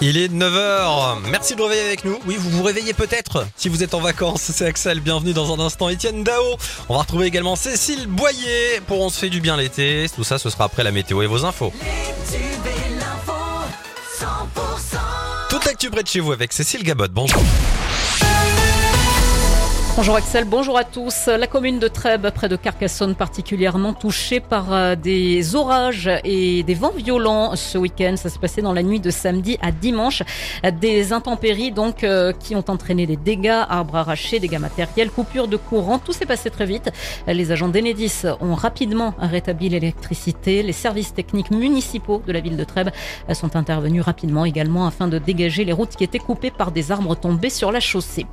Il est 9h. Merci de réveiller avec nous. Oui, vous vous réveillez peut-être si vous êtes en vacances. C'est Axel. Bienvenue dans un instant. Étienne Dao. On va retrouver également Cécile Boyer pour On se fait du bien l'été. Tout ça, ce sera après la météo et vos infos. Toute l'actu près de chez vous avec Cécile Gabot. Bonjour. Bonjour Axel, bonjour à tous. La commune de Trèbes, près de Carcassonne, particulièrement touchée par euh, des orages et des vents violents ce week-end. Ça s'est passé dans la nuit de samedi à dimanche. Des intempéries donc euh, qui ont entraîné des dégâts, arbres arrachés, dégâts matériels, coupures de courant. Tout s'est passé très vite. Les agents d'Enedis ont rapidement rétabli l'électricité. Les services techniques municipaux de la ville de Trèbes sont intervenus rapidement également afin de dégager les routes qui étaient coupées par des arbres tombés sur la chaussée.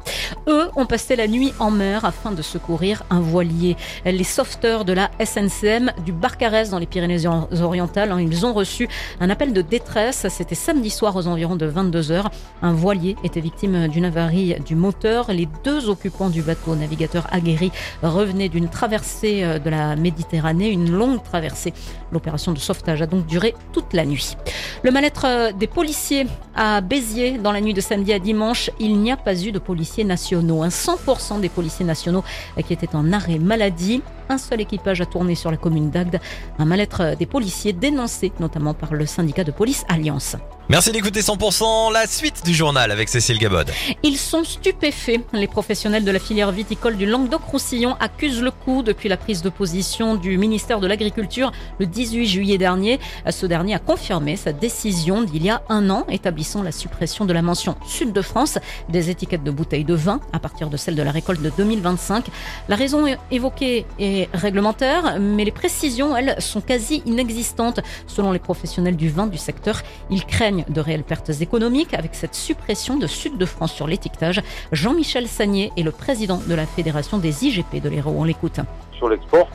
Eux ont passé la nuit en mer afin de secourir un voilier. Les sauveteurs de la SNCM du Barcarès dans les Pyrénées-Orientales, hein, ils ont reçu un appel de détresse. C'était samedi soir aux environs de 22 heures. Un voilier était victime d'une avarie du moteur. Les deux occupants du bateau, navigateur aguerri, revenaient d'une traversée euh, de la Méditerranée, une longue traversée. L'opération de sauvetage a donc duré toute la nuit. Le mal-être euh, des policiers à Béziers dans la nuit de samedi à dimanche, il n'y a pas eu de policiers nationaux. 100% des policiers nationaux qui étaient en arrêt maladie. Un seul équipage a tourné sur la commune d'Agde. Un mal-être des policiers dénoncé notamment par le syndicat de police Alliance. Merci d'écouter 100% la suite du journal avec Cécile Gabod. Ils sont stupéfaits. Les professionnels de la filière viticole du Languedoc-Roussillon accusent le coup depuis la prise de position du ministère de l'Agriculture le 18 juillet dernier. Ce dernier a confirmé sa décision d'il y a un an établissant la suppression de la mention Sud de France des étiquettes de bouteilles de vin à partir de celle de la récolte de 2025. La raison évoquée est réglementaire, mais les précisions, elles, sont quasi inexistantes selon les professionnels du vin du secteur. Ils craignent de réelles pertes économiques avec cette suppression de Sud de France sur l'étiquetage. Jean-Michel Sagnier est le président de la Fédération des IGP de l'Hérault. On l'écoute. Sur l'export,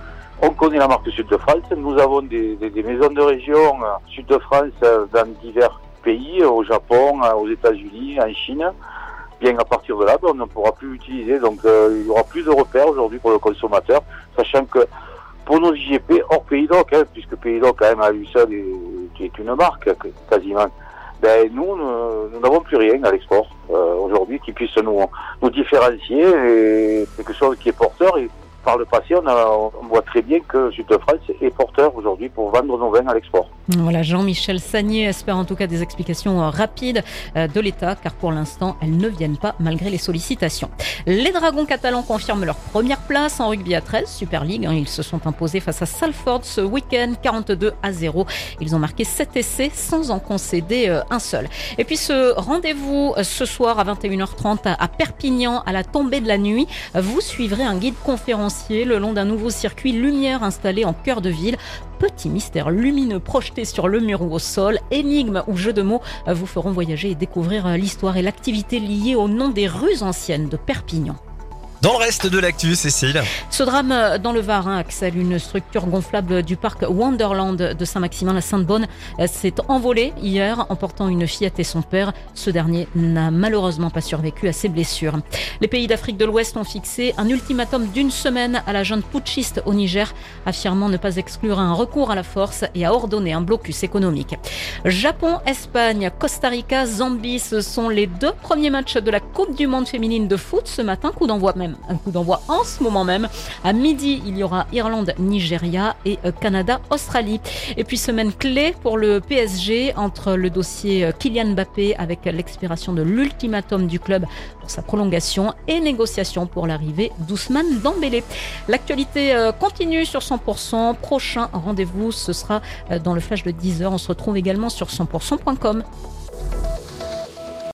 on connaît la marque Sud de France. Nous avons des, maisons de région euh, Sud de France euh, dans divers pays, au Japon, euh, aux États-Unis, en Chine. Bien à partir de là, ben, on ne pourra plus utiliser. Donc il y aura plus de repères aujourd'hui pour le consommateur, sachant que pour nos IGP hors Pays d'Oc, hein, puisque Pays d'Oc quand même a eu ça, qui est une marque quasiment ben, nous, nous n'avons plus rien à l'export euh, aujourd'hui qui puisse nous, nous différencier et quelque chose qui est porteur. Par le passé, on, voit très bien que Sud France est porteur aujourd'hui pour vendre nos vins à l'export. Voilà, Jean-Michel Sagnier espère en tout cas des explications euh, rapides euh, de l'État, car pour l'instant, elles ne viennent pas malgré les sollicitations. Les Dragons catalans confirment leur première place en rugby à 13, Super League. Hein. Ils se sont imposés face à Salford ce week-end, 42 à 0. Ils ont marqué 7 essais sans en concéder euh, un seul. Et puis ce rendez-vous ce soir à 21h30 à Perpignan, à la tombée de la nuit, vous suivrez un guide le long d'un nouveau circuit lumière installé en cœur de ville petits mystères lumineux projetés sur le mur ou au sol, énigmes ou jeux de mots vous feront voyager et découvrir l'histoire et l'activité liée au nom des rues anciennes de Perpignan. Dans le reste de l'actu, Cécile. Ce drame dans le Var, hein, Axel, une structure gonflable du parc Wonderland de Saint-Maximin, la Sainte-Bonne, s'est envolée hier, emportant une fillette et son père. Ce dernier n'a malheureusement pas survécu à ses blessures. Les pays d'Afrique de l'Ouest ont fixé un ultimatum d'une semaine à la jeune putschiste au Niger, affirmant ne pas exclure un recours à la force et à ordonner un blocus économique. Japon, Espagne, Costa Rica, Zambie, ce sont les deux premiers matchs de la Coupe du Monde féminine de foot ce matin, coup d'envoi même un coup d'envoi en ce moment même. À midi, il y aura Irlande, Nigeria et euh, Canada, Australie. Et puis semaine clé pour le PSG entre le dossier euh, Kylian Mbappé avec l'expiration de l'ultimatum du club pour sa prolongation et négociation pour l'arrivée d'Ousmane Dembélé. L'actualité euh, continue sur 100%. Prochain rendez-vous, ce sera dans le flash de 10h. On se retrouve également sur 100%.com.